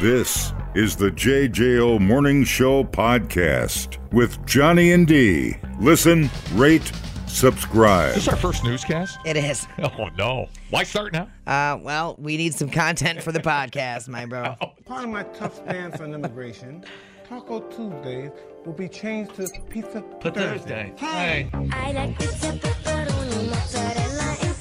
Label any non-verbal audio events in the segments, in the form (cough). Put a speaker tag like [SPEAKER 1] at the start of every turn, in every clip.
[SPEAKER 1] This is the JJO Morning Show podcast with Johnny and D. Listen, rate, subscribe.
[SPEAKER 2] Is this our first newscast?
[SPEAKER 3] It is.
[SPEAKER 2] Oh no! Why start now?
[SPEAKER 3] Uh, well, we need some content for the podcast, my bro. (laughs)
[SPEAKER 4] Part of my tough stance on immigration, Taco Tuesdays will be changed to Pizza Thursday.
[SPEAKER 2] Hey.
[SPEAKER 5] I like pizza, pepperoni, mozzarella and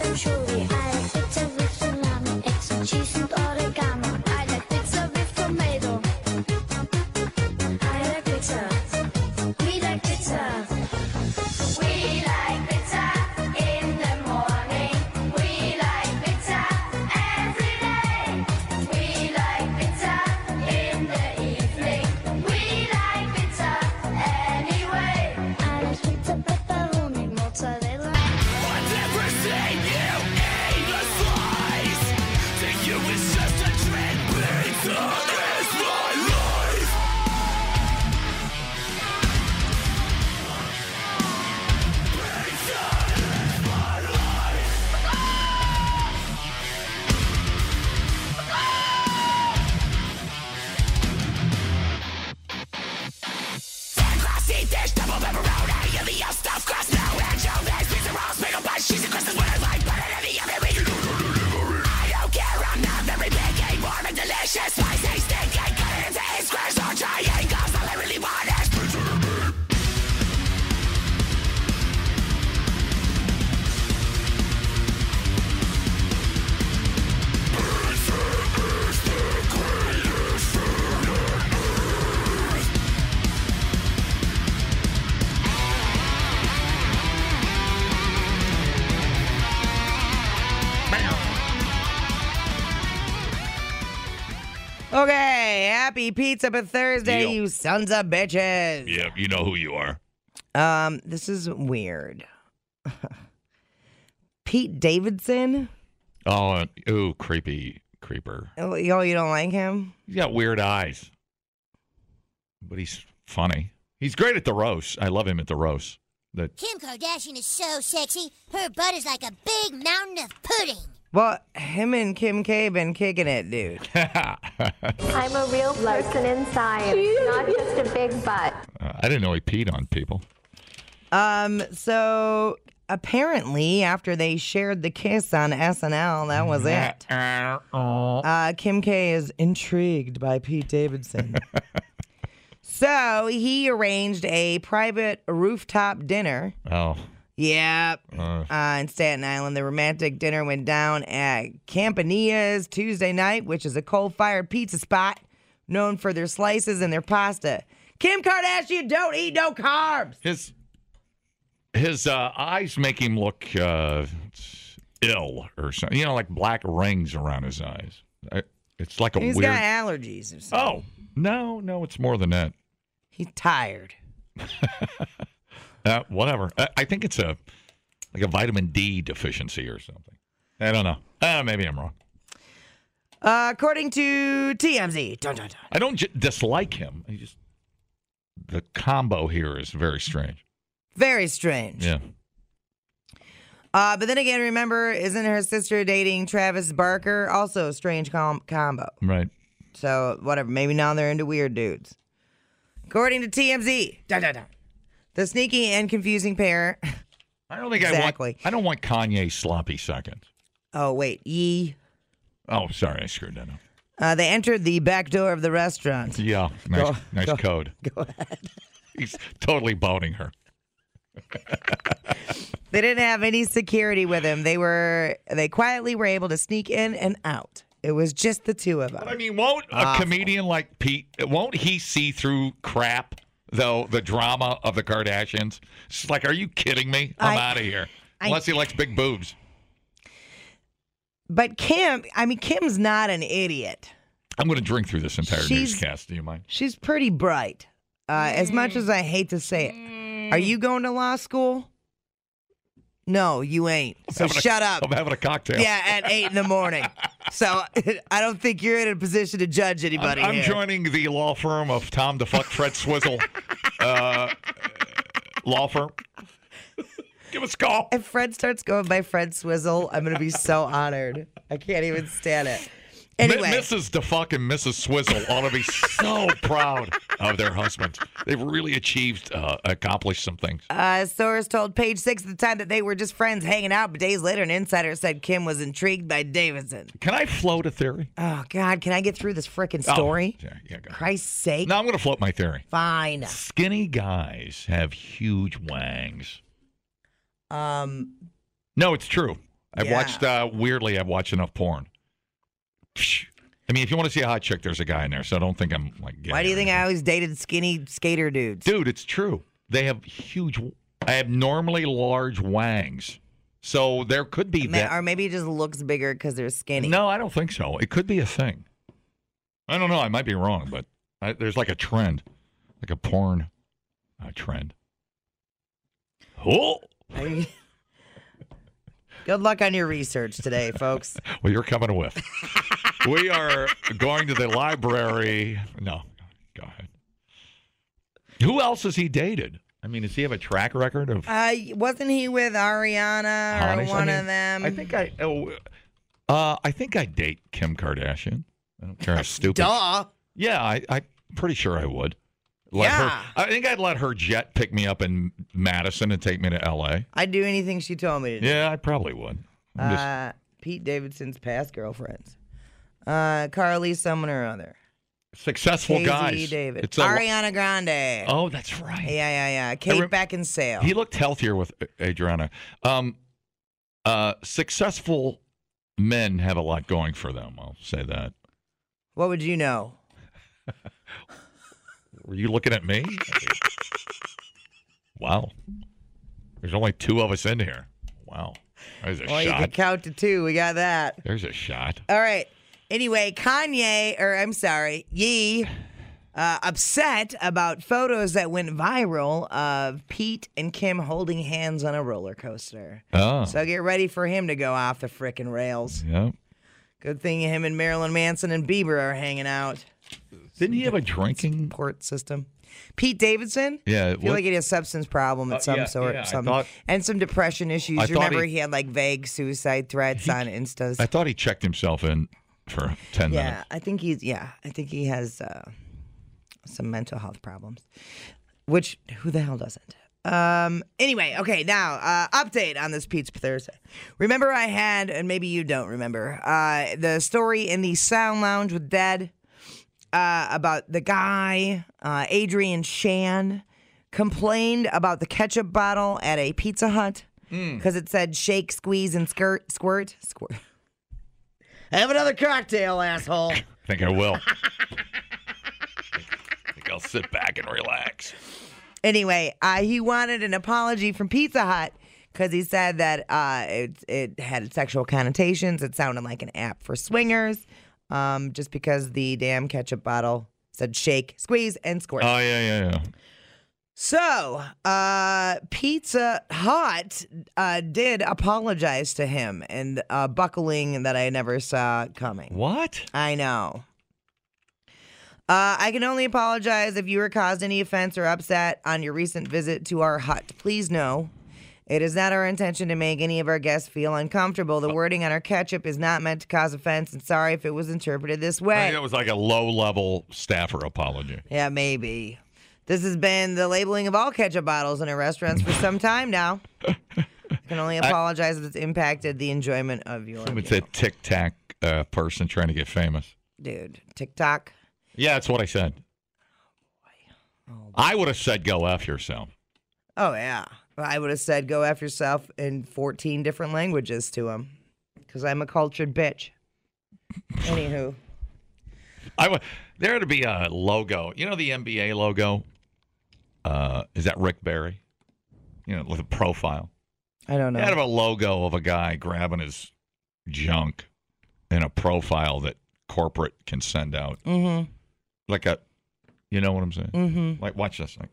[SPEAKER 3] happy Pizza but Thursday,
[SPEAKER 2] Deal.
[SPEAKER 3] you sons of bitches.
[SPEAKER 2] Yeah, you know who you are.
[SPEAKER 3] Um, this is weird. (laughs) Pete Davidson.
[SPEAKER 2] Oh, uh, ooh, creepy creeper.
[SPEAKER 3] Oh, yo, you don't like him?
[SPEAKER 2] He's got weird eyes, but he's funny. He's great at the roast. I love him at the roast. The
[SPEAKER 6] Kim Kardashian is so sexy. Her butt is like a big mountain of pudding.
[SPEAKER 3] Well, him and Kim K been kicking it, dude. (laughs)
[SPEAKER 7] I'm a real person inside, (laughs) not just a big butt.
[SPEAKER 2] Uh, I didn't know he peed on people.
[SPEAKER 3] Um, so apparently, after they shared the kiss on SNL, that was it. Uh, Kim K is intrigued by Pete Davidson. (laughs) so he arranged a private rooftop dinner.
[SPEAKER 2] Oh,
[SPEAKER 3] Yep.
[SPEAKER 2] uh,
[SPEAKER 3] Uh, in Staten Island, the romantic dinner went down at Campania's Tuesday night, which is a coal-fired pizza spot known for their slices and their pasta. Kim Kardashian don't eat no carbs.
[SPEAKER 2] his his uh, eyes make him look uh, ill or something. You know, like black rings around his eyes. I, it's like a
[SPEAKER 3] He's
[SPEAKER 2] weird.
[SPEAKER 3] got allergies or something.
[SPEAKER 2] oh no, no, it's more than that.
[SPEAKER 3] He's tired. (laughs)
[SPEAKER 2] Uh, whatever. I, I think it's a like a vitamin D deficiency or something. I don't know. Uh, maybe I'm wrong.
[SPEAKER 3] Uh, according to TMZ, dun, dun, dun.
[SPEAKER 2] I don't j- dislike him. I just the combo here is very strange.
[SPEAKER 3] very strange.
[SPEAKER 2] Yeah.
[SPEAKER 3] Uh, but then again, remember, isn't her sister dating Travis Barker? Also a strange com- combo.
[SPEAKER 2] Right.
[SPEAKER 3] So whatever. Maybe now they're into weird dudes. According to TMZ, dun, dun, dun, the sneaky and confusing pair.
[SPEAKER 2] I don't think I
[SPEAKER 3] Exactly.
[SPEAKER 2] want. I don't want Kanye sloppy seconds.
[SPEAKER 3] Oh wait, ye.
[SPEAKER 2] Oh, sorry, I screwed that up.
[SPEAKER 3] Uh, they entered the back door of the restaurant.
[SPEAKER 2] Yeah, (laughs) nice,
[SPEAKER 3] Go-
[SPEAKER 2] nice
[SPEAKER 3] go-
[SPEAKER 2] code.
[SPEAKER 3] Go ahead.
[SPEAKER 2] He's totally boning her. (laughs)
[SPEAKER 3] They didn't have any security with them. They were they quietly were able to sneak in and out. It was just the two of them.
[SPEAKER 2] But I mean, won't a
[SPEAKER 3] Awful.
[SPEAKER 2] comedian like Pete? Won't he see through crap? Though the drama of the Kardashians, it's like, are you kidding me? I'm out of here.
[SPEAKER 3] I-
[SPEAKER 2] Unless he likes big boobs.
[SPEAKER 3] But Kim, I mean, Kim's not an idiot.
[SPEAKER 2] I'm going to drink through this entire
[SPEAKER 3] She's-
[SPEAKER 2] newscast. Do you mind?
[SPEAKER 3] She's pretty bright. Uh, as much as I hate to say it. Are you going to law school? No, you ain't. So
[SPEAKER 2] a-
[SPEAKER 3] shut up.
[SPEAKER 2] I'm having a cocktail.
[SPEAKER 3] Yeah, at eight in the morning. (laughs) So (laughs) I don't think you're in a position to judge
[SPEAKER 2] I'm,
[SPEAKER 3] anybody.
[SPEAKER 2] I'm
[SPEAKER 3] here.
[SPEAKER 2] joining the law firm of Tom DeFuck Fred Swizzle (laughs) uh, law firm. Give us a call.
[SPEAKER 3] If Fred starts going by Fred Swizzle, I'm going to be so honored. I can't even stand it. Anyway.
[SPEAKER 2] Mrs. DeFuck and Mrs. Swizzle ought to be so (laughs) proud of their husbands. They've really achieved, uh, accomplished some things.
[SPEAKER 3] Uh, source told Page Six at the time that they were just friends hanging out, but days later, an insider said Kim was intrigued by Davidson.
[SPEAKER 2] Can I float a theory?
[SPEAKER 3] Oh God, can I get through this freaking
[SPEAKER 2] Oh,
[SPEAKER 3] story?
[SPEAKER 2] yeah, yeah, go.
[SPEAKER 3] Christ's sake!
[SPEAKER 2] Now I'm going to float my theory.
[SPEAKER 3] Fine.
[SPEAKER 2] Skinny guys have huge wangs.
[SPEAKER 3] Um,
[SPEAKER 2] No, it's true. I've
[SPEAKER 3] Yeah.
[SPEAKER 2] watched, uh, weirdly, I've watched enough porn. I mean, if you want to see a hot chick, there's a guy in there, so I don't think I'm like.
[SPEAKER 3] why do you think I always dated skinny skater dudes?
[SPEAKER 2] Dude, it's true. They have huge, abnormally large wangs. So there could be that.
[SPEAKER 3] or maybe it just looks bigger because they're skinny.
[SPEAKER 2] No, I don't think so. It could be a thing. I don't know. I might be wrong, but I, there's like a trend, like a porn uh, trend. Oh, (laughs)
[SPEAKER 3] Good luck on your research today, folks.
[SPEAKER 2] well, you're coming with. (laughs) we are going to the library. No, go ahead. Who else has he dated? I mean, does he have a track record of
[SPEAKER 3] Uh, wasn't he with Ariana or
[SPEAKER 2] Honest? I
[SPEAKER 3] one
[SPEAKER 2] mean,
[SPEAKER 3] of them?
[SPEAKER 2] I think I. Oh, uh, I think I date Kim Kardashian. I don't care how (laughs) stupid.
[SPEAKER 3] Duh.
[SPEAKER 2] Yeah, I, I'm pretty sure I would. Let
[SPEAKER 3] Yeah.
[SPEAKER 2] Her, I think I'd let her jet pick me up in Madison and take me to L.A.
[SPEAKER 3] I'd do anything she told me to do.
[SPEAKER 2] Yeah, I probably would. Just-
[SPEAKER 3] Uh, Pete Davidson's past girlfriends. Uh, Carly, someone or other.
[SPEAKER 2] successful
[SPEAKER 3] KZ
[SPEAKER 2] guys.
[SPEAKER 3] David.
[SPEAKER 2] It's a,
[SPEAKER 3] Ariana Grande.
[SPEAKER 2] oh, that's right.
[SPEAKER 3] Yeah, yeah, yeah. Kate
[SPEAKER 2] rem-
[SPEAKER 3] Beckinsale.
[SPEAKER 2] He looked healthier with Adriana. Um, uh, successful men have a lot going for them. I'll say that.
[SPEAKER 3] what would you know? (laughs)
[SPEAKER 2] Were you looking at me? (laughs) wow. There's only two of us in here. Wow. There's a shot.
[SPEAKER 3] Well, you can count to two. We got that.
[SPEAKER 2] There's a shot.
[SPEAKER 3] All right. Anyway, Kanye, or I'm sorry, Yee, uh, upset about photos that went viral of Pete and Kim holding hands on a roller coaster.
[SPEAKER 2] Oh.
[SPEAKER 3] So get ready for him to go off the frickin' rails.
[SPEAKER 2] Yep.
[SPEAKER 3] Good thing him and Marilyn Manson and Bieber are hanging out.
[SPEAKER 2] Didn't he have a drinking?
[SPEAKER 3] Port system. Pete Davidson.
[SPEAKER 2] Yeah.
[SPEAKER 3] I feel like he had a substance problem of
[SPEAKER 2] Uh,
[SPEAKER 3] some
[SPEAKER 2] yeah,
[SPEAKER 3] sort,
[SPEAKER 2] yeah, I
[SPEAKER 3] something,
[SPEAKER 2] thought-
[SPEAKER 3] and some depression issues.
[SPEAKER 2] I
[SPEAKER 3] You remember
[SPEAKER 2] he-
[SPEAKER 3] he, had like vague suicide threats on Insta.
[SPEAKER 2] I thought he checked himself in for 10
[SPEAKER 3] yeah,
[SPEAKER 2] minutes.
[SPEAKER 3] I think he's. Yeah, I think he has uh, some mental health problems. Which who the hell doesn't? Um. Anyway, okay. Now, uh, update on this Pizza Thursday. Remember, I had, and maybe you don't remember, uh, the story in the Sound Lounge with Dead uh, about the guy, uh, Adrian Shan, complained about the ketchup bottle at a Pizza Hut because it said shake, squeeze, and skirt, squirt, squirt. Have another cocktail, asshole.
[SPEAKER 2] I (coughs) think I will. I (laughs) think I'll sit back and relax.
[SPEAKER 3] Anyway, uh, he wanted an apology from Pizza Hut because he said that uh, it it had sexual connotations. It sounded like an app for swingers, um, just because the damn ketchup bottle said shake, squeeze, and squirt.
[SPEAKER 2] Oh, yeah, yeah, yeah.
[SPEAKER 3] So, uh, Pizza Hut uh, did apologize to him and uh, buckling that I never saw coming.
[SPEAKER 2] What?
[SPEAKER 3] I know. Uh, I can only apologize if you were caused any offense or upset on your recent visit to our hut. Please know it is not our intention to make any of our guests feel uncomfortable. The wording on our ketchup is not meant to cause offense, and sorry if it was interpreted this
[SPEAKER 2] I
[SPEAKER 3] way.
[SPEAKER 2] think it was like a low level staffer apology.
[SPEAKER 3] Yeah, maybe. This has been the labeling of all ketchup bottles in our restaurants for some time now. I (laughs) can only apologize if it's impacted the enjoyment of your
[SPEAKER 2] It's a
[SPEAKER 3] meal.
[SPEAKER 2] tic tac uh, person trying to get famous.
[SPEAKER 3] dude. TikTok.
[SPEAKER 2] Yeah, that's what I said. I would have said go F yourself.
[SPEAKER 3] Oh yeah, I would have said go after yourself in 14 different languages to him, because I'm a cultured bitch. Anywho, (laughs)
[SPEAKER 2] I would. There to be a logo. You know the NBA logo? Uh, is that Rick Barry? You know, with a profile.
[SPEAKER 3] I don't know.
[SPEAKER 2] They had a logo of a guy grabbing his junk in a profile that corporate can send out.
[SPEAKER 3] Mm-hmm.
[SPEAKER 2] Like a, you know what I'm saying?
[SPEAKER 3] Mm-hmm.
[SPEAKER 2] Like watch this, like,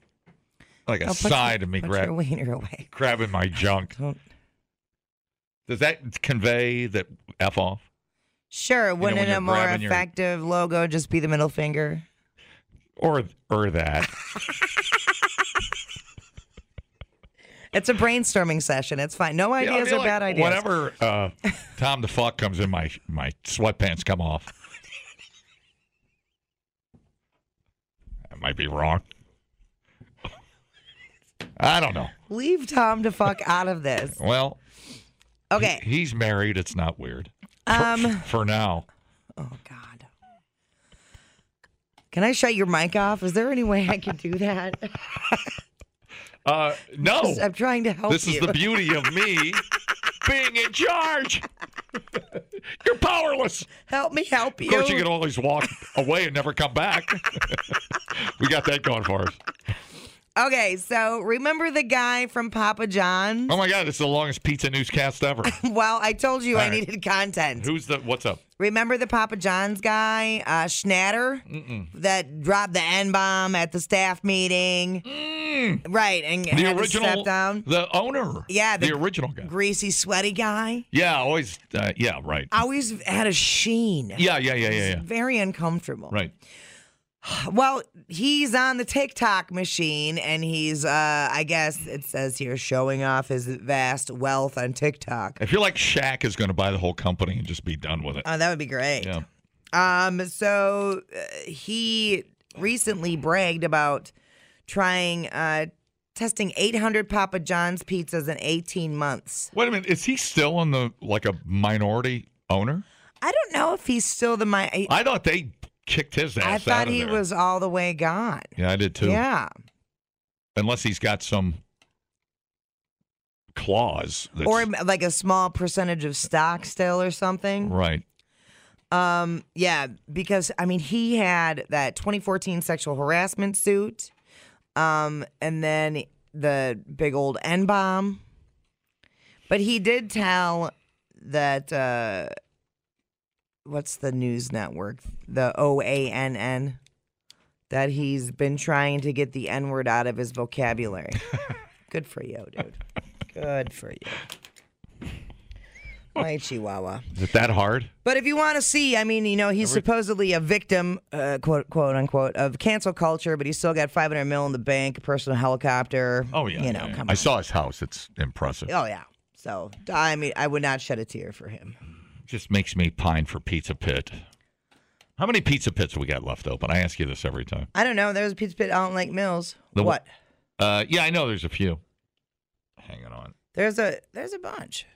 [SPEAKER 2] like a side
[SPEAKER 3] your,
[SPEAKER 2] of me grab,
[SPEAKER 3] your wiener away. (laughs)
[SPEAKER 2] grabbing my junk. (laughs) Does that convey that f off?
[SPEAKER 3] Sure, wouldn't
[SPEAKER 2] when you're
[SPEAKER 3] a more
[SPEAKER 2] grabbing your-
[SPEAKER 3] effective logo just be the middle finger?
[SPEAKER 2] Or or that? (laughs)
[SPEAKER 3] It's a brainstorming session. It's fine. No ideas
[SPEAKER 2] yeah,
[SPEAKER 3] are
[SPEAKER 2] like
[SPEAKER 3] bad ideas.
[SPEAKER 2] Whatever uh, (laughs) Tom the fuck comes in, my my sweatpants come off. I might be wrong. I don't know.
[SPEAKER 3] Leave Tom to fuck out of this.
[SPEAKER 2] Well,
[SPEAKER 3] okay.
[SPEAKER 2] He, he's married. It's not weird.
[SPEAKER 3] Um,
[SPEAKER 2] for, for now.
[SPEAKER 3] Oh God. Can I shut your mic off? Is there any way I can do that? (laughs)
[SPEAKER 2] Uh, no.
[SPEAKER 3] I'm trying to help
[SPEAKER 2] This
[SPEAKER 3] you.
[SPEAKER 2] is the beauty of me (laughs) being in charge. You're powerless.
[SPEAKER 3] help me help you.
[SPEAKER 2] Of course, you can always walk away and never come back. (laughs) we got that going for us.
[SPEAKER 3] Okay, so remember the guy from Papa John's?
[SPEAKER 2] Oh my God, it's the longest pizza newscast ever. (laughs)
[SPEAKER 3] Well, I told you I
[SPEAKER 2] All right.
[SPEAKER 3] needed content.
[SPEAKER 2] Who's the? What's up?
[SPEAKER 3] Remember the Papa John's guy, uh, Schnatter, that dropped the N bomb at the staff meeting? Right, and
[SPEAKER 2] Mm. The
[SPEAKER 3] had to
[SPEAKER 2] original,
[SPEAKER 3] step down.
[SPEAKER 2] the owner.
[SPEAKER 3] Yeah,
[SPEAKER 2] the,
[SPEAKER 3] the-
[SPEAKER 2] original guy.
[SPEAKER 3] Greasy, sweaty guy.
[SPEAKER 2] Yeah, always. Uh, yeah, right.
[SPEAKER 3] Always had a sheen.
[SPEAKER 2] Yeah, yeah, yeah, yeah, yeah.
[SPEAKER 3] Very uncomfortable.
[SPEAKER 2] Right. (sighs)
[SPEAKER 3] Well, he's on the TikTok machine and he's, uh, I guess it says here, showing off his vast wealth on TikTok.
[SPEAKER 2] I feel like Shaq is going to buy the whole company and just be done with it.
[SPEAKER 3] Oh, that would be great.
[SPEAKER 2] Yeah.
[SPEAKER 3] Um, so uh, he recently bragged about trying, uh, testing 800 Papa John's pizzas in 18 months.
[SPEAKER 2] Wait a minute. Is he still on the like a minority owner?
[SPEAKER 3] I don't know if he's still the my. I,
[SPEAKER 2] I thought they kicked his ass
[SPEAKER 3] I thought he
[SPEAKER 2] there.
[SPEAKER 3] was all the way gone.
[SPEAKER 2] Yeah, I did too.
[SPEAKER 3] Yeah.
[SPEAKER 2] Unless he's got some clause. That's,
[SPEAKER 3] Or like a small percentage of stock still or something.
[SPEAKER 2] right.
[SPEAKER 3] Um, yeah, because I mean he had that 2014 sexual harassment suit, um, and then the big old N bomb. But he did tell that uh, what's the news network, the OANN, that he's been trying to get the N word out of his vocabulary. (laughs) Good for you, dude. Good for you. My chihuahua.
[SPEAKER 2] Is it that hard?
[SPEAKER 3] But if you want to see, I mean, you know, he's supposedly a victim, uh, quote quote unquote, of cancel culture, but he's still got 500 mil in the bank, a personal helicopter.
[SPEAKER 2] Oh yeah.
[SPEAKER 3] you know,
[SPEAKER 2] yeah, yeah.
[SPEAKER 3] come
[SPEAKER 2] I saw his house. It's impressive.
[SPEAKER 3] Oh yeah. So I mean, I would not shed a tear for him.
[SPEAKER 2] Just makes me pine for Pizza Pit. How many Pizza Pits we got left open? I ask you this every time.
[SPEAKER 3] I don't know. There's a pizza pit out in Lake Mills.
[SPEAKER 2] The
[SPEAKER 3] what?
[SPEAKER 2] Uh, yeah, I know there's a few. Hanging on.
[SPEAKER 3] There's a there's a bunch.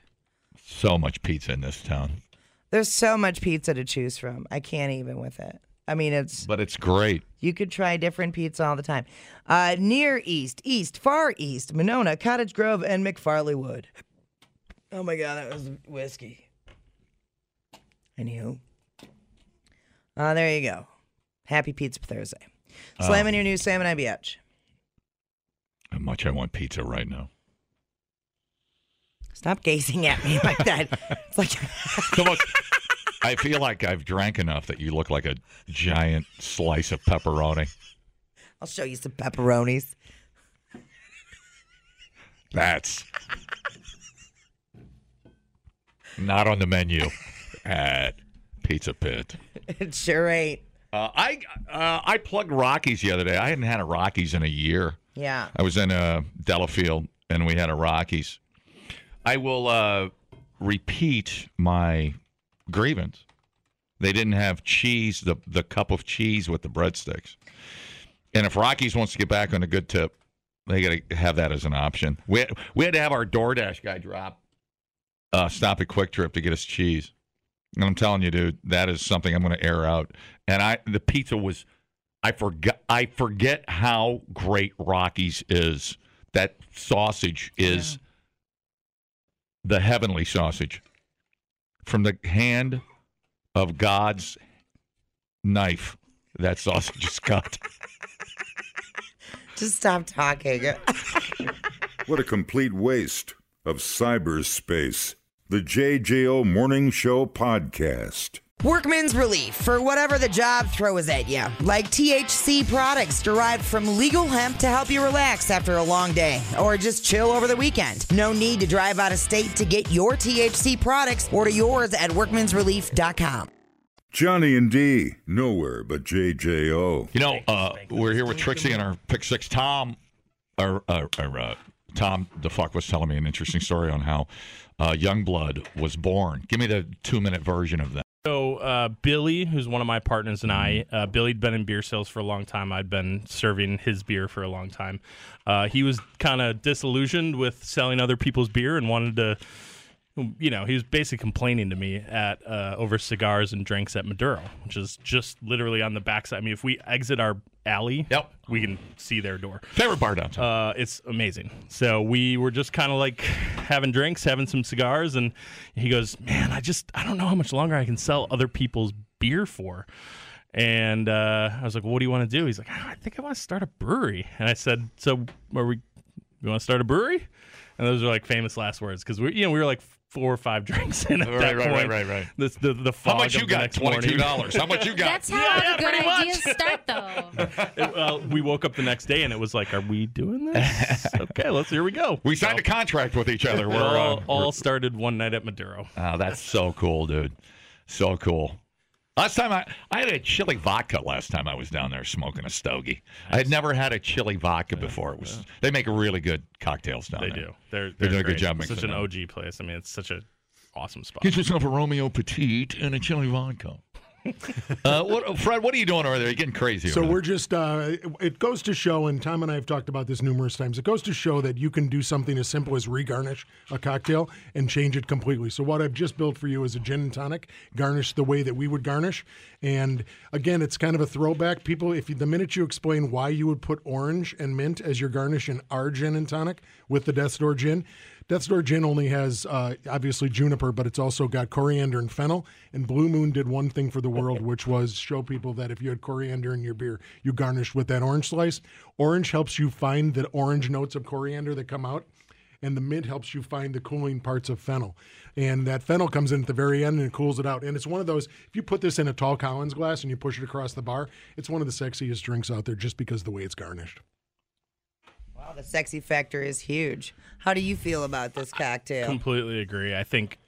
[SPEAKER 2] So much pizza in this town,
[SPEAKER 3] There's so much pizza to choose from. I can't even with it. I mean, it's
[SPEAKER 2] but it's great.
[SPEAKER 3] You could try different pizza all the time. Uh, near East, East, Far East, Monona, Cottage Grove, and McFarley Wood. Oh my God, that was whiskey. Anywho. Uh, there you go. Happy Pizza Thursday. Slamming your new Salmon IBH.
[SPEAKER 2] How much I want pizza right now.
[SPEAKER 3] Stop gazing at me like that. It's like, (laughs)
[SPEAKER 2] So much. I feel like I've drank enough that you look like a giant slice of pepperoni.
[SPEAKER 3] I'll show you some pepperonis.
[SPEAKER 2] That's not on the menu (laughs) at Pizza Pit. (laughs)
[SPEAKER 3] It sure ain't.
[SPEAKER 2] Uh, I uh, I plugged Rockies the other day. I hadn't had a Rockies in a year.
[SPEAKER 3] Yeah.
[SPEAKER 2] I was in uh, Delafield and we had a Rockies. I will uh, repeat my grievance. They didn't have cheese, the the cup of cheese with the breadsticks. And if Rockies wants to get back on a good tip, they got to have that as an option. We had, we had to have our DoorDash guy drop, uh, stop at Kwik Trip to get us cheese. And I'm telling you, dude, that is something I'm going to air out. And I, the pizza was, I forgot, I forget how great Rockies is. That sausage is the heavenly sausage from the hand of God's knife. That sausage is cut.
[SPEAKER 3] Just stop talking.
[SPEAKER 1] What a complete waste of cyberspace. The JJO Morning Show Podcast.
[SPEAKER 3] Workman's relief for whatever the job throws at you, like THC products derived from legal hemp to help you relax after a long day or just chill over the weekend. No need to drive out of state to get your THC products. Order yours at workmansrelief.com.
[SPEAKER 1] Johnny and D, nowhere but JJO.
[SPEAKER 2] You know, uh, we're here with Trixie and our pick six. Tom, or, uh, or uh, Tom, the fuck was telling me an interesting story on how uh, Youngblood was born. Give me the two minute version of that.
[SPEAKER 8] So uh, Billy, who's one of my partners, and I, uh, Billy'd been in beer sales for a long time. I'd been serving his beer for a long time. Uh, he was kind of disillusioned with selling other people's beer and wanted to, you know, he was basically complaining to me at uh, over cigars and drinks at Maduro, which is just literally on the backside. I mean, if we exit our alley,
[SPEAKER 2] Yep.
[SPEAKER 8] we can see their door.
[SPEAKER 2] Favorite bar downtown.
[SPEAKER 8] Uh, it's amazing. So we were just kind of like having drinks, having some cigars, and he goes, "Man, I just I don't know how much longer I can sell other people's beer for." And uh, I was like, well, "What do you want to do?" He's like, "I think I want to start a brewery." And I said, "So are we? You want to start a brewery?" And those are like famous last words because we, you know, we were like four or five drinks in at
[SPEAKER 2] Right,
[SPEAKER 8] that
[SPEAKER 2] right, right,
[SPEAKER 8] point.
[SPEAKER 2] right, right.
[SPEAKER 8] This, the the
[SPEAKER 2] How
[SPEAKER 8] fog
[SPEAKER 2] much you got? Twenty two dollars. How much you got?
[SPEAKER 9] That's how (laughs) all the good ideas start, though. (laughs)
[SPEAKER 8] well, we woke up the next day and it was like, "Are we doing this?" (laughs) okay, let's here we go.
[SPEAKER 2] we signed a contract with each other. We're,
[SPEAKER 8] all,
[SPEAKER 2] uh,
[SPEAKER 8] all
[SPEAKER 2] we're-
[SPEAKER 8] started one night at Maduro.
[SPEAKER 2] Oh, that's so cool, dude. So cool. Last time I, I had a chili vodka last time I was down there smoking a stogie. I had never had a chili vodka before. It was they make really good cocktails down
[SPEAKER 8] They
[SPEAKER 2] there.
[SPEAKER 8] do. They're,
[SPEAKER 2] They're doing a good job
[SPEAKER 8] It's Such an. OG place. I mean, it's such an awesome spot.
[SPEAKER 2] Get yourself a Romeo Petite and a chili vodka. (laughs) uh, what, Fred? What are you doing over there? You're getting crazy.
[SPEAKER 10] So we're just, uh, it goes to show, and Tom and I have talked about this numerous times. It goes to show that you can do something as simple as regarnish a cocktail and change it completely. So, what I've just built for you is a gin and tonic, garnished the way that we would garnish. And again, it's kind of a throwback. People, if you, the minute you explain why you would put orange and mint as your garnish in our gin and tonic with the Death's Door gin, Death's Door Gin only has uh, obviously juniper, but it's also got coriander and fennel. And Blue Moon did one thing for the world, which was show people that if you had coriander in your beer, you garnished with that orange slice. Orange helps you find the orange notes of coriander that come out, and the mint helps you find the cooling parts of fennel. And that fennel comes in at the very end and it cools it out. And it's one of those, if you put this in a tall Collins glass and you push it across the bar, it's one of the sexiest drinks out there just because the way it's garnished.
[SPEAKER 3] Wow, the sexy factor is huge. How do you feel about this cocktail?
[SPEAKER 8] Completely agree. I think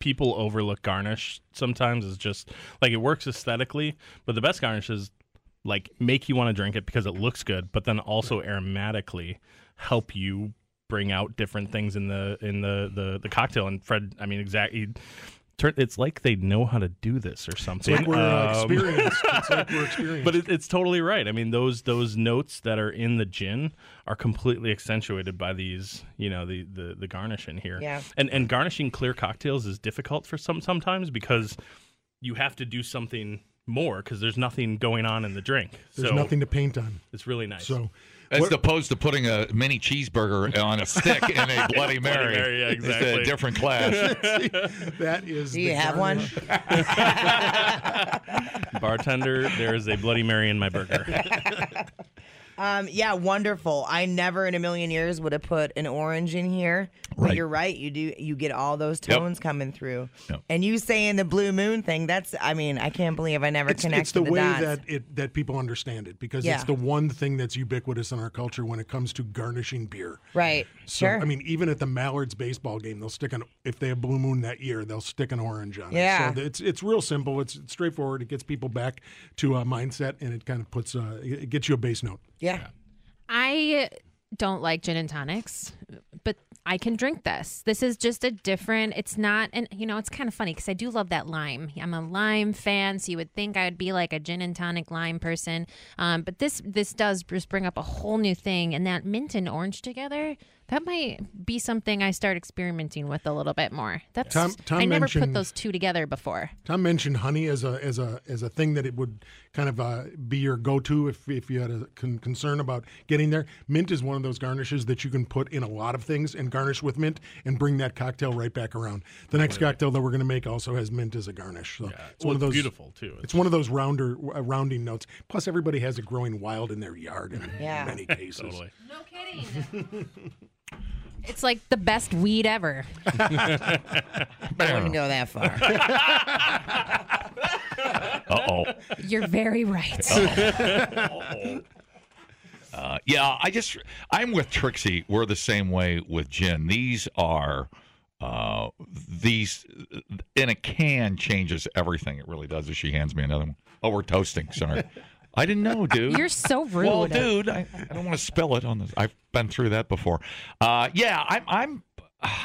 [SPEAKER 8] people overlook garnish sometimes. It's just like it works aesthetically, but the best garnishes like make you want to drink it because it looks good, but then also aromatically help you bring out different things in the in the the, the cocktail. And Fred, I mean, exactly. Turn- It's like they know how to do this or
[SPEAKER 10] It's
[SPEAKER 8] something.
[SPEAKER 10] like we're uh,
[SPEAKER 8] Um,
[SPEAKER 10] experienced. (laughs) it's like we're experienced.
[SPEAKER 8] but it, it's totally right. I mean, those those notes that are in the gin are completely accentuated by these, you know, the the, the garnish in here.
[SPEAKER 3] Yeah.
[SPEAKER 8] And and garnishing clear cocktails is difficult for some sometimes because you have to do something more because there's nothing going on in the drink.
[SPEAKER 10] There's
[SPEAKER 8] so
[SPEAKER 10] nothing to paint on.
[SPEAKER 8] it's really nice.
[SPEAKER 10] So
[SPEAKER 2] As
[SPEAKER 10] What-
[SPEAKER 2] opposed to putting a mini cheeseburger on a stick in a (laughs) Bloody Mary.
[SPEAKER 8] Mary, yeah,
[SPEAKER 2] It's a different class. (laughs)
[SPEAKER 10] that is.
[SPEAKER 3] Do you
[SPEAKER 10] the
[SPEAKER 3] have one? (laughs)
[SPEAKER 8] Bartender, there is a Bloody Mary in my burger.
[SPEAKER 3] Um, yeah, wonderful. I never in a million years would have put an orange in here. But
[SPEAKER 2] Right.
[SPEAKER 3] you're right. You do. You get all those
[SPEAKER 2] Yep.
[SPEAKER 3] tones coming through.
[SPEAKER 2] Yep.
[SPEAKER 3] And you saying the blue moon thing? That's. I mean, I can't believe I never
[SPEAKER 10] It's,
[SPEAKER 3] connected
[SPEAKER 10] it's the
[SPEAKER 3] the
[SPEAKER 10] way
[SPEAKER 3] dots.
[SPEAKER 10] that it that people understand it because
[SPEAKER 3] Yeah.
[SPEAKER 10] it's the one thing that's ubiquitous in our culture when it comes to garnishing beer.
[SPEAKER 3] right.
[SPEAKER 10] So
[SPEAKER 3] sure.
[SPEAKER 10] I mean, even at the Mallards baseball game, they'll stick an if they have Blue Moon that year, they'll stick an orange on
[SPEAKER 3] Yeah.
[SPEAKER 10] it. So it's it's real simple. It's, straightforward. It gets people back to a mindset, and it kind of puts uh, it gets you a base note.
[SPEAKER 3] Yeah.
[SPEAKER 9] I don't like gin and tonics, but I can drink this. This is just a different. It's not, and you know, it's kind of funny because I do love that lime. I'm a lime fan, so you would think I would be like a gin and tonic lime person. Um, but this this does just bring up a whole new thing, and that mint and orange together. That might be something I start experimenting with a little bit more. That's
[SPEAKER 10] Tom- Tom
[SPEAKER 9] I never put
[SPEAKER 10] mentioned-
[SPEAKER 9] those two together before.
[SPEAKER 10] Tom mentioned honey as a as a as a thing that it would kind of uh, be your go to if if you had a con- concern about getting there. Mint is one of those garnishes that you can put in a lot of things and garnish with mint and bring that cocktail right back around. The next cocktail that we're going to make also has mint as a garnish. So it's
[SPEAKER 8] Well,
[SPEAKER 10] one of those
[SPEAKER 8] beautiful too.
[SPEAKER 10] It's one of those rounder uh, rounding notes. Plus, everybody has it growing wild in their yard in
[SPEAKER 3] Yeah.
[SPEAKER 10] many cases. (laughs)
[SPEAKER 8] totally.
[SPEAKER 9] No kidding. (laughs) it's like the best weed ever. (laughs)
[SPEAKER 3] I wouldn't go that far. (laughs)
[SPEAKER 2] Uh oh.
[SPEAKER 9] You're very right.
[SPEAKER 2] Uh, yeah, I just I'm with Trixie. We're the same way with gin. These are uh, these in a can changes everything. It really does. As she hands me another one. Oh, we're toasting. Sorry, I didn't know, (laughs) dude.
[SPEAKER 9] You're so rude.
[SPEAKER 2] well, dude, I, I don't want to spill it on this. I've been through that before. Uh, yeah, I'm I'm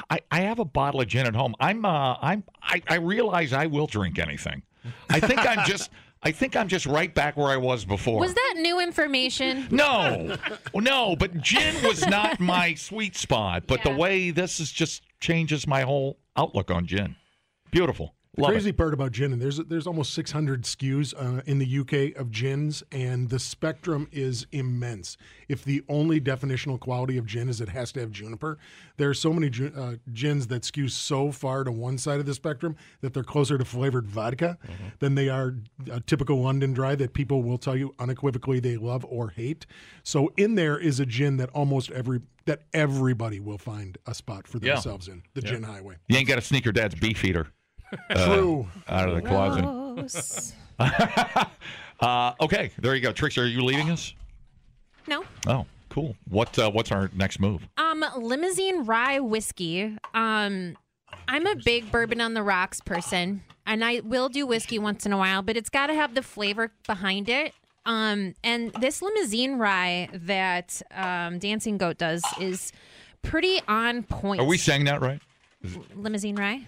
[SPEAKER 2] I, I have a bottle of gin at home. I'm uh, I'm I, I realize I will drink anything. I think I'm just (laughs) I think I'm just right back where I was before.
[SPEAKER 9] Was that new information?
[SPEAKER 2] No, no, but gin was not my sweet spot. But the way this is just changes my whole outlook on gin. Beautiful.
[SPEAKER 10] The
[SPEAKER 2] Love
[SPEAKER 10] crazy
[SPEAKER 2] it.
[SPEAKER 10] part about gin, and there's there's almost 600 SKUs uh, in the UK of gins, and the spectrum is immense. If the only definitional quality of gin is it has to have juniper, there are so many gi- uh, gins that skew so far to one side of the spectrum that they're closer to flavored vodka than they are a typical London dry that people will tell you unequivocally they love or hate. So in there is a gin that almost every that everybody will find a spot for
[SPEAKER 2] Yeah.
[SPEAKER 10] themselves in the
[SPEAKER 2] Yeah.
[SPEAKER 10] gin highway.
[SPEAKER 2] You ain't got to sneak your dad's Beefeater. Uh,
[SPEAKER 10] True.
[SPEAKER 2] out of the closet. (laughs) Uh, okay, there you go. Trixie, are you leaving us?
[SPEAKER 9] No.
[SPEAKER 2] Oh, cool. What uh, What's our next move?
[SPEAKER 9] Um, limousine rye whiskey. Um, I'm a big bourbon on the rocks person, and I will do whiskey once in a while, but it's got to have the flavor behind it. Um, and this limousine rye that um, Dancing Goat does is pretty on point.
[SPEAKER 2] Are we saying that right?
[SPEAKER 9] limousine rye?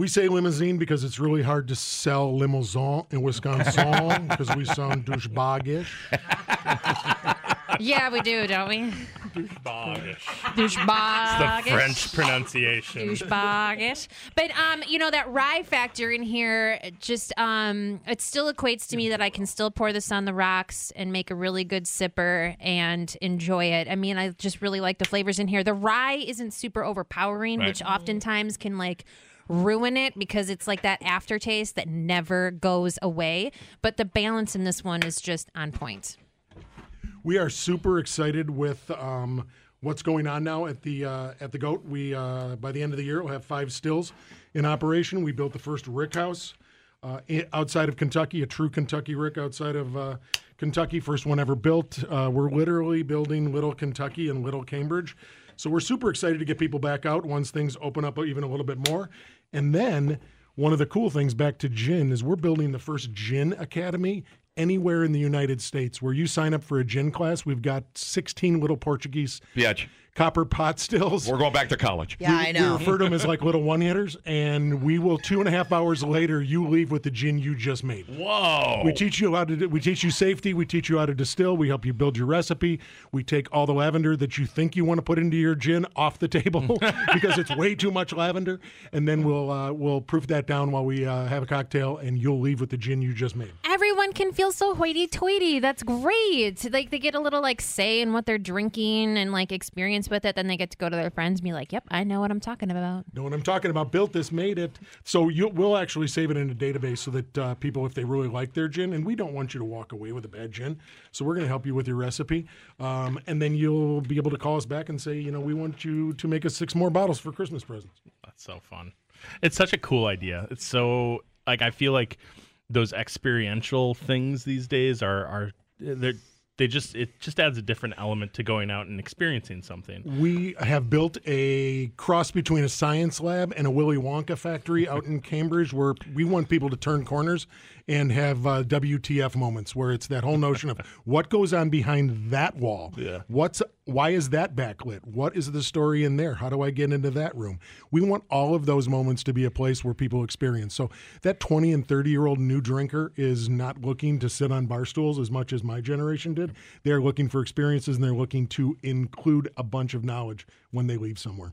[SPEAKER 10] We say limousine because it's really hard to sell limousine in Wisconsin (laughs) because we sound douchebaggish. (laughs)
[SPEAKER 9] yeah, we do, don't we?
[SPEAKER 8] Douchebaggish.
[SPEAKER 9] Douchebaggish.
[SPEAKER 8] It's the French pronunciation.
[SPEAKER 9] douchebaggish. But um, you know that rye factor in here it just um, it still equates to me that I can still pour this on the rocks and make a really good sipper and enjoy it. I mean, I just really like the flavors in here. The rye isn't super overpowering,
[SPEAKER 11] Right.
[SPEAKER 9] which oftentimes can like ruin it because it's like that aftertaste that never goes away. But the balance in this one is just on point.
[SPEAKER 10] We are super excited with um, what's going on now at the uh, at the goat. We uh, by the end of the year we'll have five stills in operation. We built the first rick house uh, outside of Kentucky, a true Kentucky rick outside of uh, Kentucky, first one ever built. Uh, we're literally building Little Kentucky and Little Cambridge. So we're super excited to get people back out once things open up even a little bit more. And then one of the cool things back to gin is we're building the first gin academy anywhere in the United States where you sign up for a gin class. We've got 16 little Portuguese
[SPEAKER 2] Biatch.
[SPEAKER 10] copper pot stills.
[SPEAKER 2] We're going back to college.
[SPEAKER 3] Yeah, I know.
[SPEAKER 10] We refer to them as like little one hitters, and we will two and a half hours later, you leave with the gin you just made.
[SPEAKER 2] Whoa!
[SPEAKER 10] We teach you how to. do- We teach you safety. We teach you how to distill. We help you build your recipe. We take all the lavender that you think you want to put into your gin off the table (laughs) because it's way too much lavender, and then we'll uh, we'll proof that down while we uh, have a cocktail, and you'll leave with the gin you just made.
[SPEAKER 9] Everyone can feel so hoity-toity. That's great. Like they get a little like say in what they're drinking and like experience with it. Then they get to go to their friends and be like, "Yep, I know what I'm talking about."
[SPEAKER 10] Know what I'm talking about? Built this, made it. So you, we'll actually save it in a database so that uh, people, if they really like their gin, and we don't want you to walk away with a bad gin, so we're going to help you with your recipe, um, and then you'll be able to call us back and say, you know, we want you to make us six more bottles for Christmas presents.
[SPEAKER 8] That's so fun. It's such a cool idea. It's so like I feel like those experiential things these days are are they're they just it just adds a different element to going out and experiencing something.
[SPEAKER 10] We have built a cross between a science lab and a Willy Wonka factory out in Cambridge where we want people to turn corners and have uh, WTF moments where it's that whole notion of what goes on behind that wall.
[SPEAKER 8] Yeah.
[SPEAKER 10] What's why is that backlit? What is the story in there? How do I get into that room? We want all of those moments to be a place where people experience. So that 20 and 30 year old new drinker is not looking to sit on bar stools as much as my generation did. They're looking for experiences and they're looking to include a bunch of knowledge when they leave somewhere.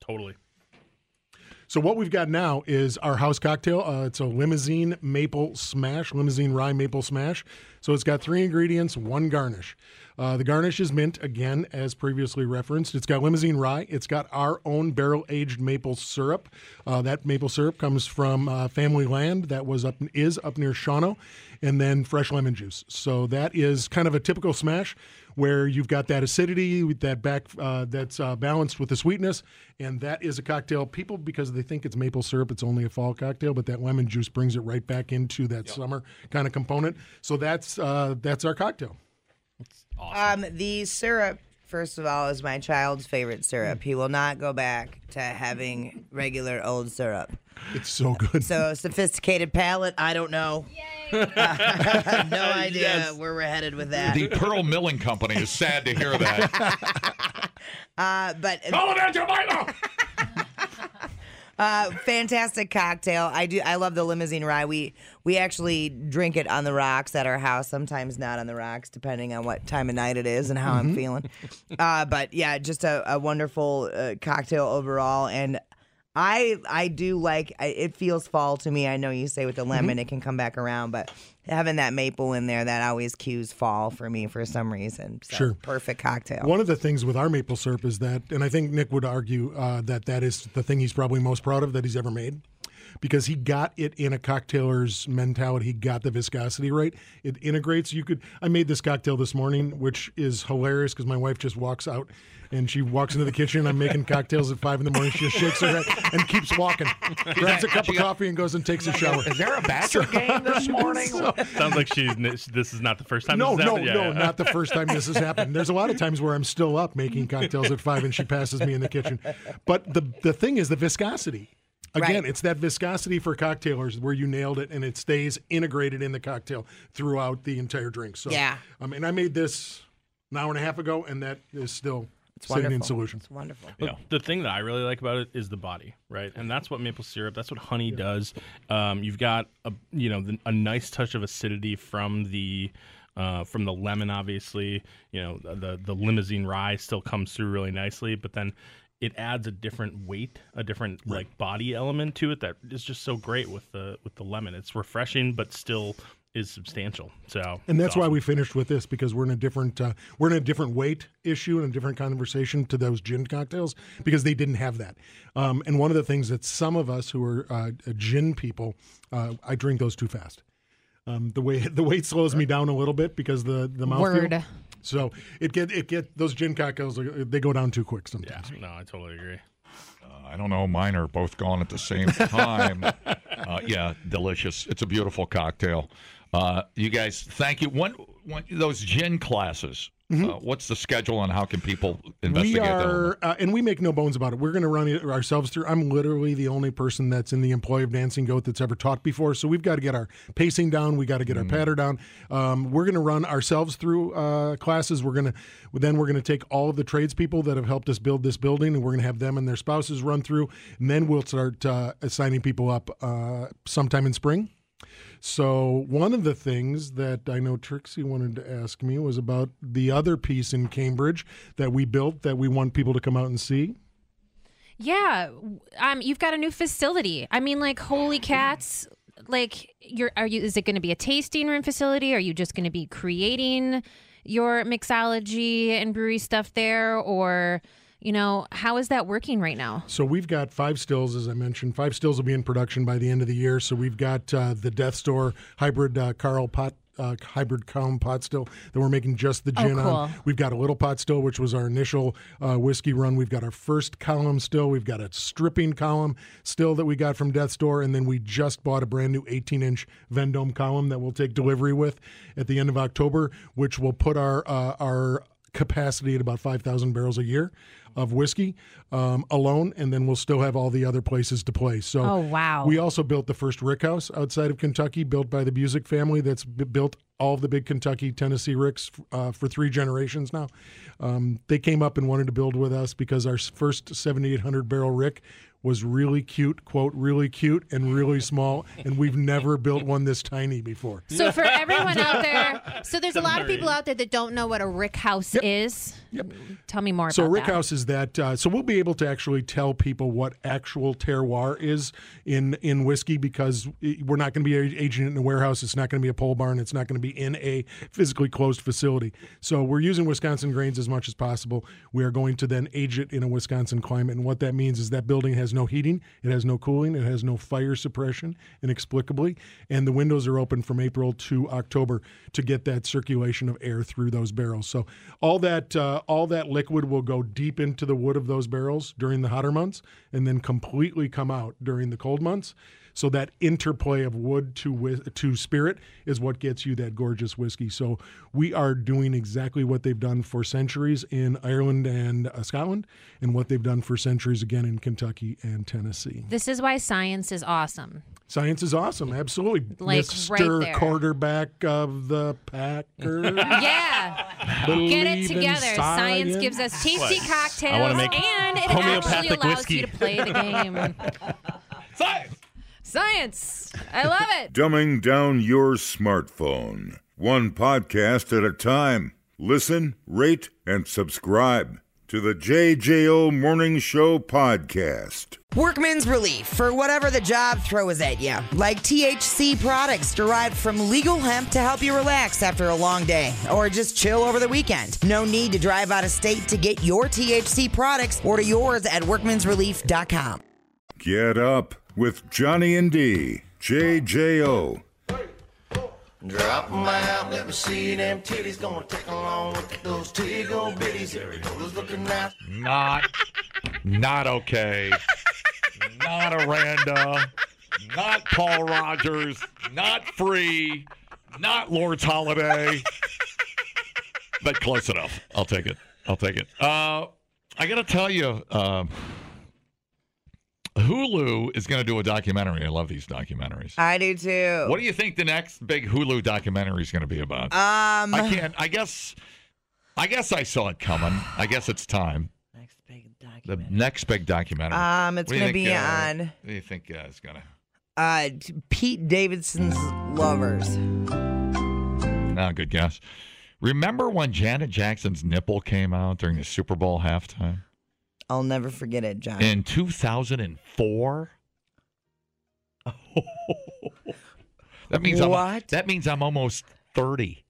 [SPEAKER 8] Totally.
[SPEAKER 10] So what we've got now is our house cocktail. Uh, it's a limousine maple smash, limousine rye maple smash. So it's got three ingredients, one garnish. Uh, the garnish is mint again, as previously referenced. It's got limousine rye. It's got our own barrel aged maple syrup. Uh, that maple syrup comes from uh, family land that was up is up near Shawano, and then fresh lemon juice. So that is kind of a typical smash where you've got that acidity that back uh, that's uh, balanced with the sweetness, and that is a cocktail. People because they think it's maple syrup, it's only a fall cocktail, but that lemon juice brings it right back into that summer kind of component. So that's uh, that's our cocktail.
[SPEAKER 3] Um, the syrup, first of all, is my child's favorite syrup. He will not go back to having regular old syrup.
[SPEAKER 10] It's so good.
[SPEAKER 3] So sophisticated palate, I don't know. I have (laughs) no (laughs) idea
[SPEAKER 2] Yes.
[SPEAKER 3] where we're headed with that.
[SPEAKER 2] The Pearl Milling Company is sad to hear that. (laughs)
[SPEAKER 3] Uh, but
[SPEAKER 2] Call it Milo!
[SPEAKER 3] Uh, fantastic cocktail. I do. I love the limousine rye. We we actually drink it on the rocks at our house. Sometimes not on the rocks, depending on what time of night it is and how I'm feeling. Uh, but yeah, just a, a wonderful uh, cocktail overall. And I I do like. I, it feels fall to me. I know you say with the lemon it can come back around, but having that maple in there that always cues fall for me for some reason. So,
[SPEAKER 10] Sure.
[SPEAKER 3] perfect cocktail.
[SPEAKER 10] One of the things with our maple syrup is that, and I think Nick would argue uh, that that is the thing he's probably most proud of that he's ever made. Because he got it in a cocktailer's mentality, he got the viscosity right. It integrates. You could. I made this cocktail this morning, which is hilarious because my wife just walks out and she walks into the kitchen. I'm making cocktails at five in the morning. She just shakes her head and keeps walking, grabs a cup of coffee, and goes and takes a shower.
[SPEAKER 2] Is there a Badger game this morning? (laughs)
[SPEAKER 8] Sounds like she's. This is not the first time.
[SPEAKER 10] No,
[SPEAKER 8] this has
[SPEAKER 10] no,
[SPEAKER 8] happened. Yeah,
[SPEAKER 10] no,
[SPEAKER 8] yeah.
[SPEAKER 10] not the first time this has happened. There's a lot of times where I'm still up making cocktails at five and she passes me in the kitchen. But the the thing is the viscosity. Again,
[SPEAKER 3] Right.
[SPEAKER 10] it's that viscosity for cocktailers where you nailed it and it stays integrated in the cocktail throughout the entire drink. So
[SPEAKER 3] Yeah.
[SPEAKER 10] Um, I mean I made this an hour and a half ago and that is still
[SPEAKER 3] it's
[SPEAKER 10] sitting in
[SPEAKER 3] wonderful.
[SPEAKER 10] solution.
[SPEAKER 3] It's wonderful.
[SPEAKER 8] But the thing that I really like about it is the body, right? And that's what maple syrup. That's what honey does. Um, you've got a you know the, a nice touch of acidity from the. Uh, from the lemon, obviously, you know the the limousine rye still comes through really nicely, but then it adds a different weight, a different like body element to it that is just so great with the with the lemon. It's refreshing, but still is substantial. So
[SPEAKER 10] And
[SPEAKER 8] it's
[SPEAKER 10] that's why we finished with this because we're in a different uh, we're in a different weight issue and a different conversation to those gin cocktails because they didn't have that. Um, and one of the things that some of us who are uh, gin people, uh, I drink those too fast. Um, the way (laughs) the weight slows me down a little bit because the the mouth.
[SPEAKER 9] Word.
[SPEAKER 10] So it get it get those gin cocktails uh, they go down too quick
[SPEAKER 8] Yeah,
[SPEAKER 10] sometimes.
[SPEAKER 8] no, I totally agree.
[SPEAKER 2] I don't know. Mine are both gone at the same time. (laughs) uh, yeah, delicious. It's a beautiful cocktail. Uh, you guys, thank you. One, one those gin classes. Uh, what's the schedule and how can people investigate
[SPEAKER 10] We are, uh, and we make no bones about it. We're going to run it ourselves through. I'm literally the only person that's in the employ of Dancing Goat that's ever taught before. So we've got to get our pacing down. We got to get our patter down. Um, we're going to run ourselves through uh, classes. We're going to then we're going to take all of the tradespeople that have helped us build this building, and we're going to have them and their spouses run through, and then we'll start uh, assigning people up uh, sometime in spring. So one of the things that I know Trixie wanted to ask me was about the other piece in Cambridge that we built that we want people to come out and see.
[SPEAKER 9] Yeah, um, you've got a new facility. I mean, like, holy cats! Like, you're are you? Is it going to be a tasting room facility? Are you just going to be creating your mixology and brewery stuff there, or you know, how is that working right now?
[SPEAKER 10] So we've got five stills, as I mentioned. Five stills will be in production by the end of the year. So we've got uh, the Death's Door hybrid uh, Carl pot. Uh, hybrid column pot still that we're making just the gin
[SPEAKER 9] Oh, cool.
[SPEAKER 10] on. We've got a little pot still, which was our initial uh, whiskey run. We've got our first column still. We've got a stripping column still that we got from Death's Door, and then we just bought a brand new 18 inch Vendome column that we'll take delivery with at the end of October, which will put our uh, our capacity at about 5,000 barrels a year of whiskey um, alone, and then we'll still have all the other places to play. So,
[SPEAKER 9] Oh, wow.
[SPEAKER 10] we also built the first Rick House outside of Kentucky, built by the Busick family. That's b- built all of the big Kentucky, Tennessee Ricks uh, for three generations now. Um, they came up and wanted to build with us because our first 7,800 barrel Rick was really cute, quote, really cute and really small, and we've never built one this tiny before.
[SPEAKER 9] So for everyone out there, so there's a lot of people out there that don't know what a rick house is.
[SPEAKER 10] Yep.
[SPEAKER 9] Tell me more
[SPEAKER 10] So
[SPEAKER 9] about
[SPEAKER 10] Rick
[SPEAKER 9] that.
[SPEAKER 10] House is that. Uh, so we'll be able to actually tell people what actual terroir is in in whiskey because we're not going to be aging it in a warehouse. It's not going to be a pole barn. It's not going to be in a physically closed facility. So we're using Wisconsin grains as much as possible. We are going to then age it in a Wisconsin climate, and what that means is that building has no heating, it has no cooling, it has no fire suppression, inexplicably, and the windows are open from April to October to get that circulation of air through those barrels. So all that uh, all that liquid will go deep into the wood of those barrels during the hotter months, and then completely come out during the cold months. So that interplay of wood to to spirit is what gets you that gorgeous whiskey. So we are doing exactly what they've done for centuries in Ireland and uh, Scotland, and what they've done for centuries again in Kentucky and Tennessee.
[SPEAKER 9] This is why science is awesome.
[SPEAKER 10] Science is awesome, absolutely.
[SPEAKER 9] Like,
[SPEAKER 10] Mr.
[SPEAKER 9] right there.
[SPEAKER 10] Quarterback of the Packers. (laughs)
[SPEAKER 9] Yeah.
[SPEAKER 10] Believe
[SPEAKER 9] Get it together. Science
[SPEAKER 10] science.
[SPEAKER 9] gives us tasty
[SPEAKER 8] What?
[SPEAKER 9] cocktails
[SPEAKER 8] I make
[SPEAKER 9] and it actually
[SPEAKER 8] homeopathic
[SPEAKER 9] allows
[SPEAKER 8] whiskey.
[SPEAKER 9] you to play the game. (laughs)
[SPEAKER 2] Science.
[SPEAKER 9] Science. I love it.
[SPEAKER 1] Dumbing down your smartphone. One podcast at a time. Listen, rate, and subscribe to the JJO Morning Show podcast.
[SPEAKER 3] Workman's Relief for whatever the job throws at you, like THC products derived from legal hemp to help you relax after a long day or just chill over the weekend. No need to drive out of state to get your THC products. Order yours at workmansrelief.com.
[SPEAKER 1] Get up with Johnny and D. JJO.
[SPEAKER 11] Drop 'em out, let me see them titties. Gonna take along with those tiggle bitties. Arizona's looking nice.
[SPEAKER 2] Not, not okay. Not Aranda. Not Paul Rodgers. Not free. Not Lord's Holiday. But close enough. I'll take it. I'll take it. Uh, I got to tell you, um, Hulu is going to do a documentary. I love these documentaries.
[SPEAKER 3] I do too.
[SPEAKER 2] What do you think the next big Hulu documentary is going to be about?
[SPEAKER 3] Um,
[SPEAKER 2] I can't. I guess. I guess I saw it coming. I guess it's time.
[SPEAKER 3] Next big
[SPEAKER 2] The next big documentary.
[SPEAKER 3] Um, it's
[SPEAKER 2] you
[SPEAKER 3] gonna be
[SPEAKER 2] uh,
[SPEAKER 3] on-
[SPEAKER 2] What do you think uh, is gonna?
[SPEAKER 3] Uh, Pete Davidson's Lovers.
[SPEAKER 2] No, good guess. Remember when Janet Jackson's nipple came out during the Super Bowl halftime
[SPEAKER 3] I'll never forget it, John.
[SPEAKER 2] in 2004? (laughs) that means I'm, that means I'm almost 30.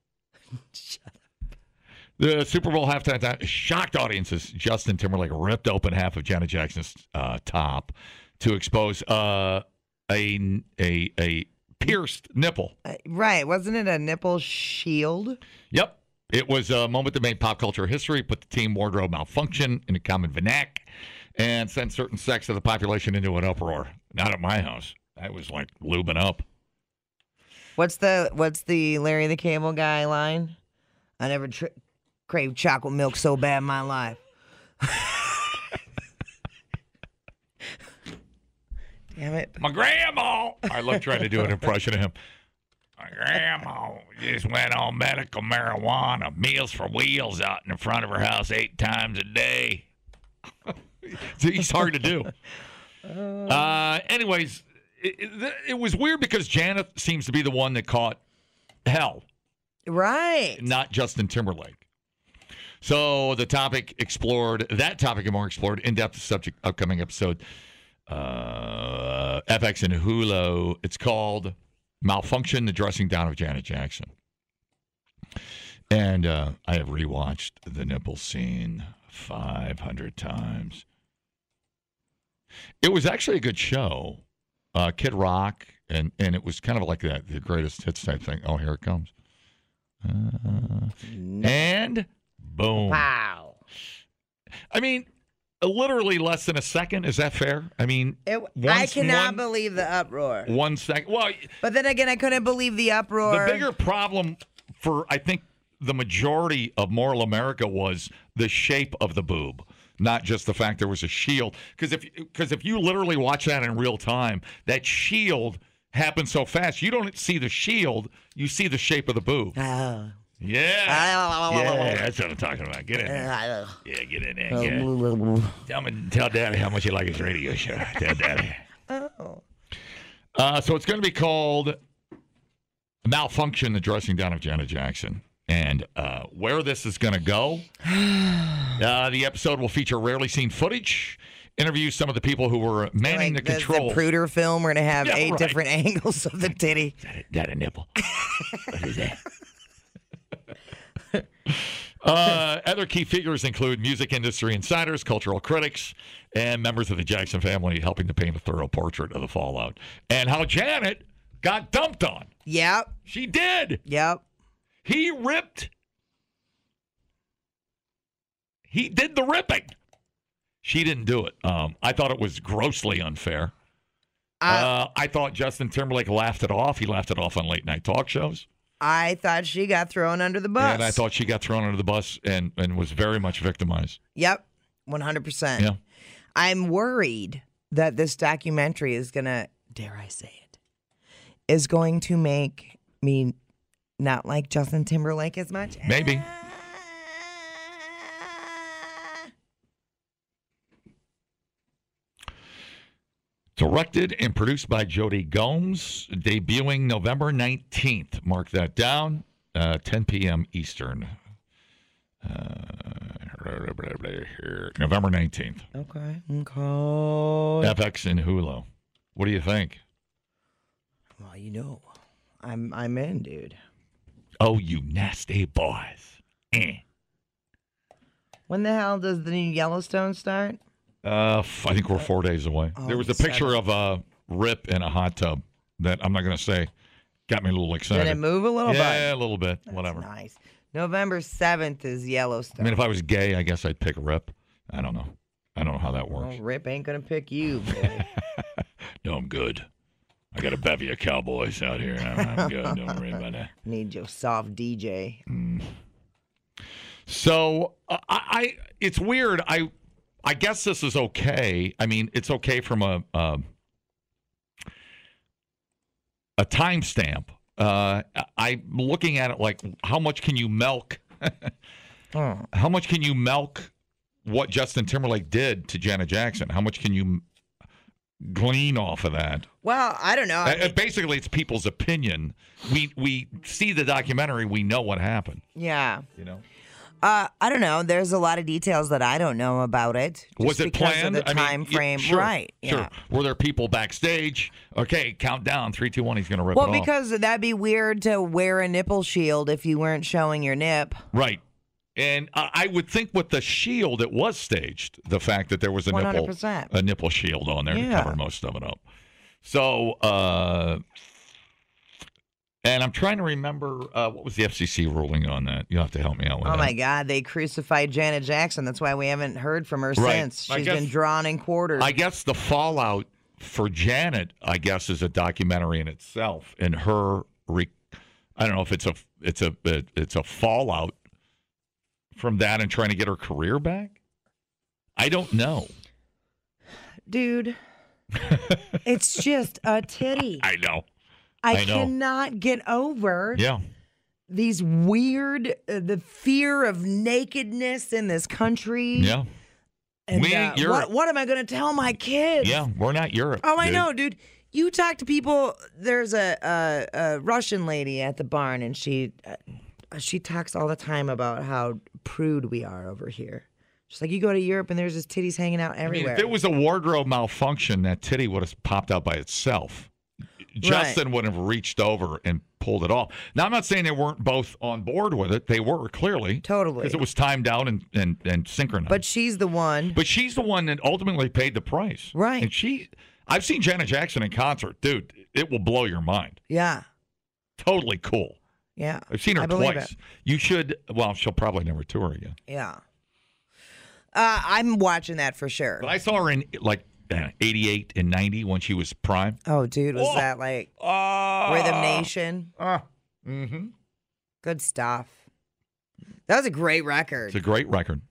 [SPEAKER 2] The Super Bowl halftime time shocked audiences. Justin Timberlake ripped open half of Janet Jackson's uh, top to expose uh, a a a pierced nipple.
[SPEAKER 3] Uh, right. Wasn't it a nipple shield?
[SPEAKER 2] Yep. It was a moment that made pop culture history, put the team wardrobe malfunction in a common vernac, and sent certain sects of the population into an uproar. Not at my house. I was like lubing up.
[SPEAKER 3] What's the What's the Larry the Cable Guy line? I never craved chocolate milk so bad in my life. (laughs) Damn it.
[SPEAKER 2] My grandma. I love trying to do an impression of him. My grandma just went on medical marijuana, meals for wheels out in the front of her house eight times a day. (laughs) It's hard to do. Uh, anyways, it, it, it was weird because Janet seems to be the one that caught hell,
[SPEAKER 3] Right.
[SPEAKER 2] not Justin Timberlake. So the topic explored, that topic and more explored, in depth subject, upcoming episode, uh, FX and Hulu. It's called Malfunction, the Dressing Down of Janet Jackson. And uh, I have rewatched the nipple scene 500 times. It was actually a good show. Uh, Kid Rock, and, and it was kind of like that, the greatest hits type thing. Oh, here it comes. Uh, and boom.
[SPEAKER 3] Wow.
[SPEAKER 2] I mean, literally less than a second. Is that fair? I mean,
[SPEAKER 3] It, I cannot
[SPEAKER 2] one,
[SPEAKER 3] believe the uproar.
[SPEAKER 2] one second. Well,
[SPEAKER 3] But then again, I couldn't believe the uproar.
[SPEAKER 2] the bigger problem for I think the majority of moral America was the shape of the boob, not just the fact there was a shield. Because if because if you literally watch that in real time, that shield happens so fast, you don't see the shield, you see the shape of the boob.
[SPEAKER 3] Oh.
[SPEAKER 2] Yeah, yeah, that's what I'm talking about. Get in there. Yeah, get in there. Yeah. (laughs) Tell me, tell Daddy how much you like his radio show. Tell Daddy.
[SPEAKER 3] Oh.
[SPEAKER 2] Uh, so it's going to be called Malfunction, the dressing down of Janet Jackson. And uh, where this is going to go, (sighs) uh, the episode will feature rarely seen footage, interview some of the people who were manning
[SPEAKER 3] Like
[SPEAKER 2] the
[SPEAKER 3] the,
[SPEAKER 2] control.
[SPEAKER 3] the Zapruder film, we're gonna have (laughs)
[SPEAKER 2] Yeah,
[SPEAKER 3] eight
[SPEAKER 2] right.
[SPEAKER 3] different (laughs) angles of the titty.
[SPEAKER 2] that a nipple? what is that? (laughs) Uh, other key figures include music industry insiders, cultural critics, and members of the Jackson family helping to paint a thorough portrait of the fallout and how Janet got dumped on.
[SPEAKER 3] Yep.
[SPEAKER 2] She did.
[SPEAKER 3] Yep.
[SPEAKER 2] He ripped. He did the ripping. She didn't do it. Um, I thought it was grossly unfair. Uh, I thought Justin Timberlake laughed it off. He laughed it off on late night talk shows.
[SPEAKER 3] I thought she got thrown under the bus.
[SPEAKER 2] And I thought she got thrown under the bus and, and was very much victimized.
[SPEAKER 3] Yep, 100%.
[SPEAKER 2] Yeah.
[SPEAKER 3] I'm worried that this documentary is going to, dare I say it, is going to make me not like Justin Timberlake as much.
[SPEAKER 2] Maybe. Directed and produced by Jodi Gomes, debuting November 19th. Mark that down, uh, 10 p.m. Eastern. Uh, November 19th.
[SPEAKER 3] Okay. Okay.
[SPEAKER 2] FX and Hulu. What do you think?
[SPEAKER 3] Well, you know, I'm I'm in, dude.
[SPEAKER 2] Oh, you nasty boys. Eh.
[SPEAKER 3] When the hell does the new Yellowstone start?
[SPEAKER 2] Uh, I think we're four days away.
[SPEAKER 3] Oh,
[SPEAKER 2] there was a picture of a rip in a hot tub that I'm not going to say got me a little excited.
[SPEAKER 3] Did it move a little
[SPEAKER 2] Yeah,
[SPEAKER 3] bit?
[SPEAKER 2] Yeah, a little bit. Whatever.
[SPEAKER 3] Nice. November 7th is Yellowstone.
[SPEAKER 2] I mean, if I was gay, I guess I'd pick a rip. I don't know. I don't know how that
[SPEAKER 3] well,
[SPEAKER 2] works.
[SPEAKER 3] Rip ain't going to pick you, (laughs) boy.
[SPEAKER 2] No, I'm good. I got a bevy of cowboys out here. I'm, I'm good. Don't worry about that. (laughs)
[SPEAKER 3] Need your soft DJ.
[SPEAKER 2] So uh, I, I, it's weird. I, I guess this is okay. I mean, it's okay from a a, a timestamp. Uh, I'm looking at it like, how much can you milk?
[SPEAKER 3] Oh. (laughs)
[SPEAKER 2] How much can you milk what Justin Timberlake did to Janet Jackson? How much can you glean off of that?
[SPEAKER 3] Well, I don't know. I
[SPEAKER 2] Uh, basically, it's people's opinion. We we see the documentary, we know what happened.
[SPEAKER 3] Yeah.
[SPEAKER 2] You know.
[SPEAKER 3] Uh, I don't know. There's a lot of details that I don't know about it.
[SPEAKER 2] Was it
[SPEAKER 3] because
[SPEAKER 2] planned?
[SPEAKER 3] The
[SPEAKER 2] I mean,
[SPEAKER 3] time
[SPEAKER 2] yeah,
[SPEAKER 3] frame,
[SPEAKER 2] sure,
[SPEAKER 3] right?
[SPEAKER 2] Sure.
[SPEAKER 3] Yeah.
[SPEAKER 2] Were there people backstage? Okay, count down. Three, two, one. He's going to rip
[SPEAKER 3] Well,
[SPEAKER 2] it off.
[SPEAKER 3] because that'd be weird to wear a nipple shield if you weren't showing your nip.
[SPEAKER 2] Right. And I I would think with the shield, it was staged. The fact that there was a nipple,
[SPEAKER 3] 100%.
[SPEAKER 2] a nipple shield on there to cover most of it up. So, uh, and I'm trying to remember uh, what was the FCC ruling on that. You'll have to help me out with
[SPEAKER 3] Oh
[SPEAKER 2] that.
[SPEAKER 3] Oh my God, they crucified Janet Jackson. That's why we haven't heard from her
[SPEAKER 2] Right.
[SPEAKER 3] since.
[SPEAKER 2] I
[SPEAKER 3] She's
[SPEAKER 2] guess-
[SPEAKER 3] been drawn and quartered.
[SPEAKER 2] I guess the fallout for Janet, I guess, is a documentary in itself, and her. Re- I don't know if it's a it's a it's a fallout from that and trying to get her career back. I don't know.
[SPEAKER 3] Dude, (laughs) it's just a titty.
[SPEAKER 2] I know.
[SPEAKER 3] I,
[SPEAKER 2] I
[SPEAKER 3] cannot get over
[SPEAKER 2] Yeah.
[SPEAKER 3] these weird, uh, the fear of nakedness in this country.
[SPEAKER 2] Yeah.
[SPEAKER 3] And
[SPEAKER 2] we
[SPEAKER 3] uh, what, what am I going to tell my kids?
[SPEAKER 2] Yeah. We're not Europe.
[SPEAKER 3] Oh, I
[SPEAKER 2] dude.
[SPEAKER 3] know, dude. You talk to people. There's a, a, a Russian lady at the barn, and she uh, she talks all the time about how prude we are over here. She's like, you go to Europe, and there's just titties hanging out
[SPEAKER 2] I mean,
[SPEAKER 3] everywhere.
[SPEAKER 2] if it was a wardrobe malfunction, that titty would have popped out by itself. Justin would have reached over and pulled it off. Now, I'm not saying they weren't both on board with it. They were clearly.
[SPEAKER 3] Totally.
[SPEAKER 2] Because it was timed out and, and, and synchronized.
[SPEAKER 3] but she's the one.
[SPEAKER 2] But she's the one that ultimately paid the price.
[SPEAKER 3] Right.
[SPEAKER 2] And she, I've seen Janet Jackson in concert. Dude, it will blow your mind.
[SPEAKER 3] Yeah,
[SPEAKER 2] Totally cool.
[SPEAKER 3] yeah.
[SPEAKER 2] I've seen her twice.
[SPEAKER 3] it.
[SPEAKER 2] You should, well, she'll probably never tour again.
[SPEAKER 3] Yeah. Uh, I'm watching that for sure.
[SPEAKER 2] But I saw her in like 88 and 90 when she was prime.
[SPEAKER 3] Oh, dude, was
[SPEAKER 2] Oh.
[SPEAKER 3] that like
[SPEAKER 2] Uh,
[SPEAKER 3] Rhythm Nation?
[SPEAKER 2] Uh, mm-hmm.
[SPEAKER 3] Good stuff. That was a great record.
[SPEAKER 2] It's a great record.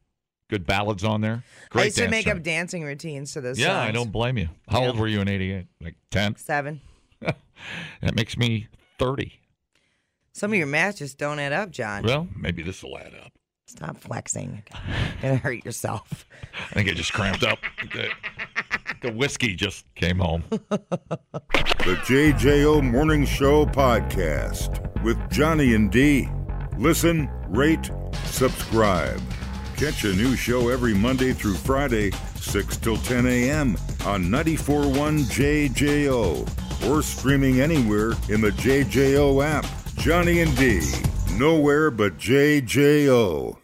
[SPEAKER 2] Good ballads on there. Great
[SPEAKER 3] I used to make
[SPEAKER 2] track.
[SPEAKER 3] up dancing routines to this.
[SPEAKER 2] Yeah, I don't blame you. How old were you in 88? Like 10?
[SPEAKER 3] Seven. (laughs)
[SPEAKER 2] That makes me 30.
[SPEAKER 3] Some of your math just don't add up, John.
[SPEAKER 2] Well, maybe this will add up.
[SPEAKER 3] Stop flexing. (laughs) You're gonna hurt yourself.
[SPEAKER 2] I think I just cramped up. (laughs) The, whiskey just came home.
[SPEAKER 1] The JJO Morning Show podcast with Johnny and D. Listen, rate, subscribe. Catch a new show every Monday through Friday, 6 till 10 a.m. on 94.1 JJO or streaming anywhere in the JJO app. Johnny and D. Nowhere but JJO.